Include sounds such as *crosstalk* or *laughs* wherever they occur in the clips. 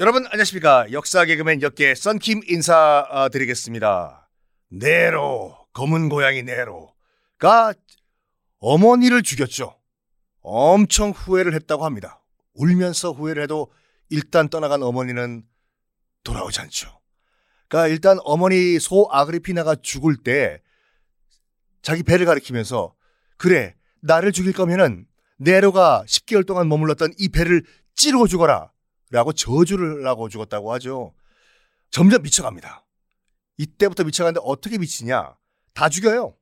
여러분 안녕하십니까 역사 개그맨 역계 썬킴 인사드리겠습니다. 네로 검은 고양이 네로가 어머니를 죽였죠. 엄청 후회를 했다고 합니다. 울면서 후회를 해도 일단 떠나간 어머니는 돌아오지 않죠. 그러니까 일단 어머니 소 아그리피나가 죽을 때 자기 배를 가리키면서 그래 나를 죽일 거면은 네로가 10개월 동안 머물렀던 이 배를 찌르고 죽어라 라고 저주를 하고 죽었다고 하죠. 점점 미쳐갑니다. 이때부터 미쳐가는데 어떻게 미치냐? 다 죽여요.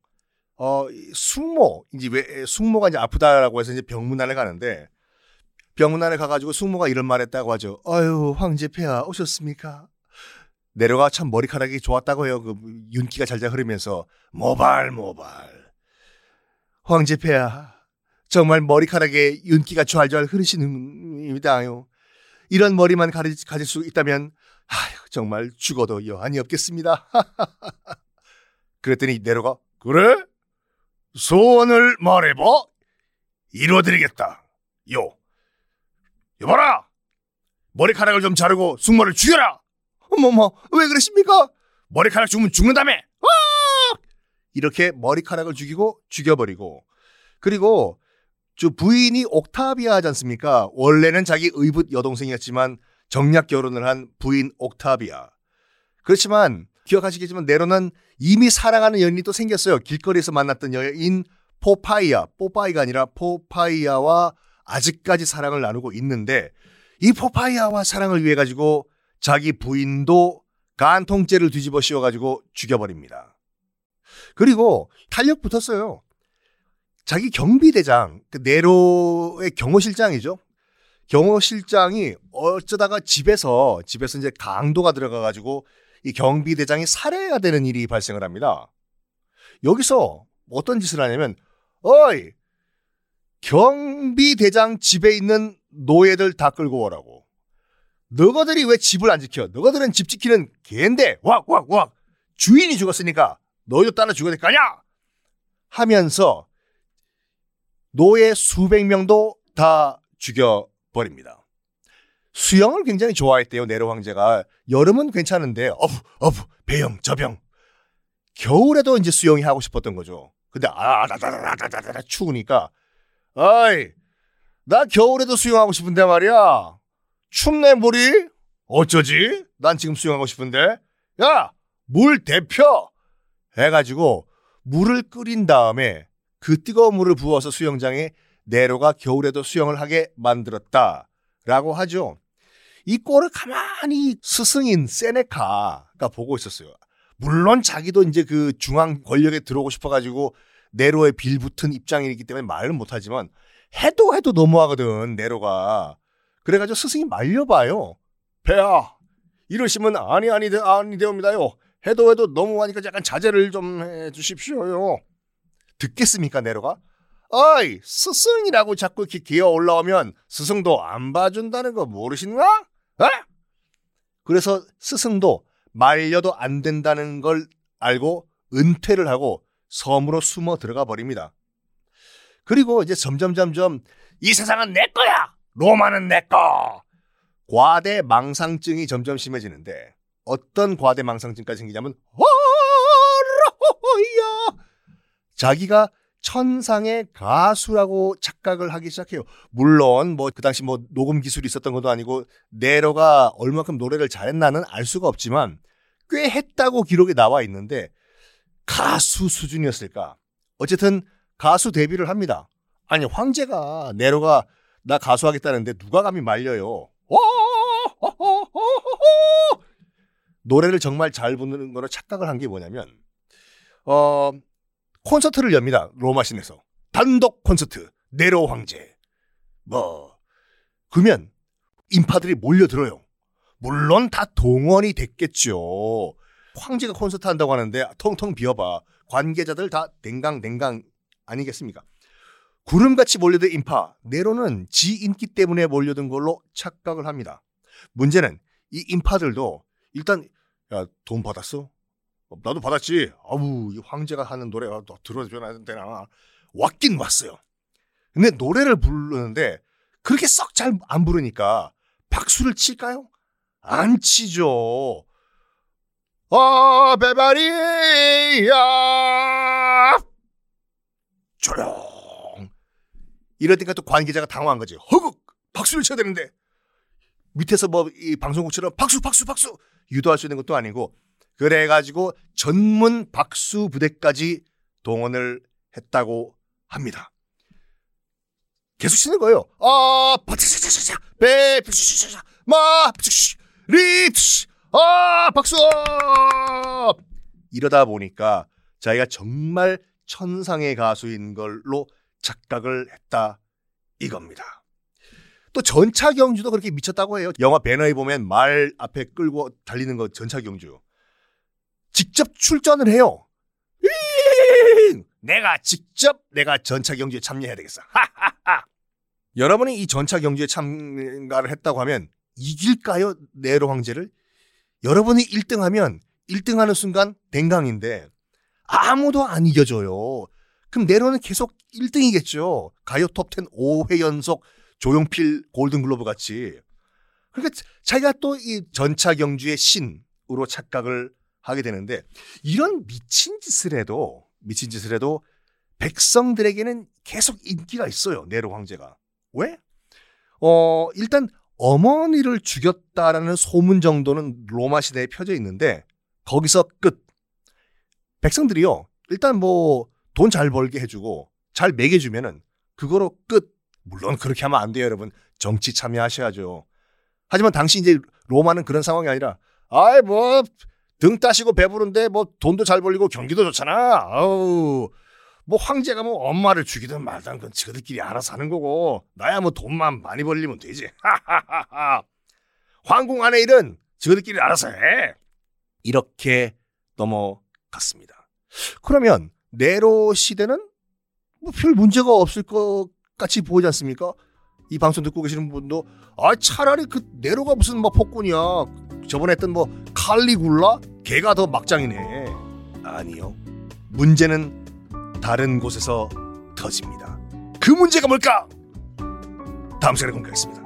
어, 숙모, 이제 왜, 숙모가 이제 아프다라고 해서 이제 병문안에 가는데, 병문안에 가가지고 숙모가 이런 말 했다고 하죠. 어유 황제 폐하 오셨습니까? 내려가 참 머리카락이 좋았다고 해요. 그 윤기가 잘잘 흐르면서, 모발, 모발. 황제 폐하, 정말 머리카락에 윤기가 잘잘 흐르시는입니다요. 이런 머리만 가리, 가질 수 있다면, 아휴, 정말 죽어도 여한이 없겠습니다. *laughs* 그랬더니 내려가, 그래? 소원을 말해봐. 이루어드리겠다. 요. 여봐라! 머리카락을 좀 자르고 숙모를 죽여라! 어머머, 왜 그러십니까? 머리카락 죽으면 죽는다며! 와! 이렇게 머리카락을 죽이고 죽여버리고, 그리고 저 부인이 옥타비아하지 않습니까? 원래는 자기 의붓 여동생이었지만 정략 결혼을 한 부인 옥타비아. 그렇지만 기억하시겠지만 네로는 이미 사랑하는 여인이 또 생겼어요. 길거리에서 만났던 여인 포파이아, 뽀파이가 아니라 포파이아와 아직까지 사랑을 나누고 있는데 이 포파이아와 사랑을 위해 가지고 자기 부인도 간통죄를 뒤집어 씌워 가지고 죽여버립니다. 그리고 탄력 붙었어요. 자기 경비대장, 그 네로의 경호실장이죠. 경호실장이 어쩌다가 집에서, 집에서 이제 강도가 들어가가지고 이 경비대장이 살해가 되는 일이 발생을 합니다. 여기서 어떤 짓을 하냐면, 어이! 경비대장 집에 있는 노예들 다 끌고 오라고. 너희들이 왜 집을 안 지켜? 너희들은 집 지키는 개인데, 왁, 왁, 왁! 주인이 죽었으니까 너희도 따라 죽어야 될 거 아니야? 하면서 노예 수백 명도 다 죽여버립니다. 수영을 굉장히 좋아했대요, 네로 황제가. 여름은 괜찮은데, 어부, 어부, 배영, 저병. 겨울에도 이제 수영이 하고 싶었던 거죠. 근데, 아, 다다다다다다 추우니까, 어이, 나 겨울에도 수영하고 싶은데 말이야. 춥네, 물이? 어쩌지? 난 지금 수영하고 싶은데. 야, 물 대표! 해가지고, 물을 끓인 다음에 그 뜨거운 물을 부어서 수영장에 네로가 겨울에도 수영을 하게 만들었다라고 하죠. 이 꼴을 가만히 스승인 세네카가 보고 있었어요. 물론 자기도 이제 그 중앙 권력에 들어오고 싶어가지고 네로의 빌붙은 입장이기 때문에 말은 못하지만 해도 해도 너무하거든 네로가. 그래가지고 스승이 말려봐요. 배야 이러시면 아니 아니 아니 되옵니다요. 해도 해도 너무하니까 약간 자제를 좀 해주십시오요. 듣겠습니까 네로가? 어이 스승이라고 자꾸 이렇게 기어 올라오면 스승도 안 봐준다는 거 모르시는가? 어? 그래서 스승도 말려도 안 된다는 걸 알고 은퇴를 하고 섬으로 숨어 들어가 버립니다. 그리고 이제 점점 점점 이 세상은 내 거야. 로마는 내 거. 과대 망상증이 점점 심해지는데 어떤 과대 망상증까지 생기냐면 허라호야 자기가 천상의 가수라고 착각을 하기 시작해요. 물론 뭐 그 당시 뭐 녹음 기술이 있었던 것도 아니고 네로가 얼마큼 노래를 잘했나는 알 수가 없지만 꽤 했다고 기록이 나와 있는데 가수 수준이었을까? 어쨌든 가수 데뷔를 합니다. 아니 황제가 네로가 나 가수하겠다는데 누가 감히 말려요? 노래를 정말 잘 부르는 거로 착각을 한 게 뭐냐면 어 콘서트를 엽니다. 로마 시내에서. 단독 콘서트. 네로 황제. 뭐 그러면 인파들이 몰려들어요. 물론 다 동원이 됐겠죠. 황제가 콘서트 한다고 하는데 텅텅 비어봐. 관계자들 다 댕강댕강 아니겠습니까? 구름같이 몰려든 인파. 네로는 지 인기 때문에 몰려든 걸로 착각을 합니다. 문제는 이 인파들도 일단 야 돈 받았어? 어, 나도 받았지. 아우, 이 황제가 하는 노래가 너 들어줘야 되나. 왔긴 왔어요. 근데 노래를 부르는데 그렇게 썩 잘 안 부르니까 박수를 칠까요? 안 치죠. 아, 베바리야! 조용. 이럴 때니까 또 관계자가 당황한 거지. 허극! 박수를 쳐야 되는데. 밑에서 뭐, 이 방송국처럼 박수, 박수, 박수! 유도할 수 있는 것도 아니고. 그래가지고 전문 박수 부대까지 동원을 했다고 합니다. 계속 치는 거예요. 아, 바차차차차, 배, 푸시샤샤, 마, 푸시, 리, 푸시, 아, 박수! 이러다 보니까 자기가 정말 천상의 가수인 걸로 착각을 했다 이겁니다. 또 전차 경주도 그렇게 미쳤다고 해요. 영화 배너에 보면 말 앞에 끌고 달리는 거 전차 경주. 직접 출전을 해요. 내가 직접 내가 전차 경주에 참여해야 되겠어. 여러분이 이 전차 경주에 참가를 했다고 하면 이길까요? 네로 황제를? 여러분이 1등하면 1등하는 순간 댕강인데 아무도 안 이겨줘요. 그럼 네로는 계속 1등이겠죠. 가요 톱10 5회 연속 조용필 골든글로브 같이. 그러니까 자기가 또 이 전차 경주의 신으로 착각을 하게 되는데 이런 미친 짓을 해도 미친 짓을 해도 백성들에게는 계속 인기가 있어요. 네로 황제가. 왜? 어, 일단 어머니를 죽였다라는 소문 정도는 로마 시대에 펴져 있는데 거기서 끝. 백성들이요. 일단 뭐 돈 잘 벌게 해주고 잘 먹여주면은 그거로 끝. 물론 그렇게 하면 안 돼요, 여러분. 정치 참여하셔야죠. 하지만 당시 이제 로마는 그런 상황이 아니라 아이 뭐 등 따시고 배부른데 뭐 돈도 잘 벌리고 경기도 좋잖아. 아우 뭐 황제가 뭐 엄마를 죽이든 말든 그건 지그들끼리 알아서 하는 거고 나야 뭐 돈만 많이 벌리면 되지. 황궁 안의 일은 지그들끼리 알아서 해. 이렇게 넘어갔습니다. 그러면 네로 시대는 뭐 별 문제가 없을 것 같이 보이지 않습니까? 이 방송 듣고 계시는 분도 아 차라리 그 네로가 무슨 뭐 폭군이야. 저번에 했던 뭐 칼리굴라 걔가 더 막장이네. 아니요. 문제는 다른 곳에서 터집니다. 그 문제가 뭘까? 다음 시간에 공개하겠습니다.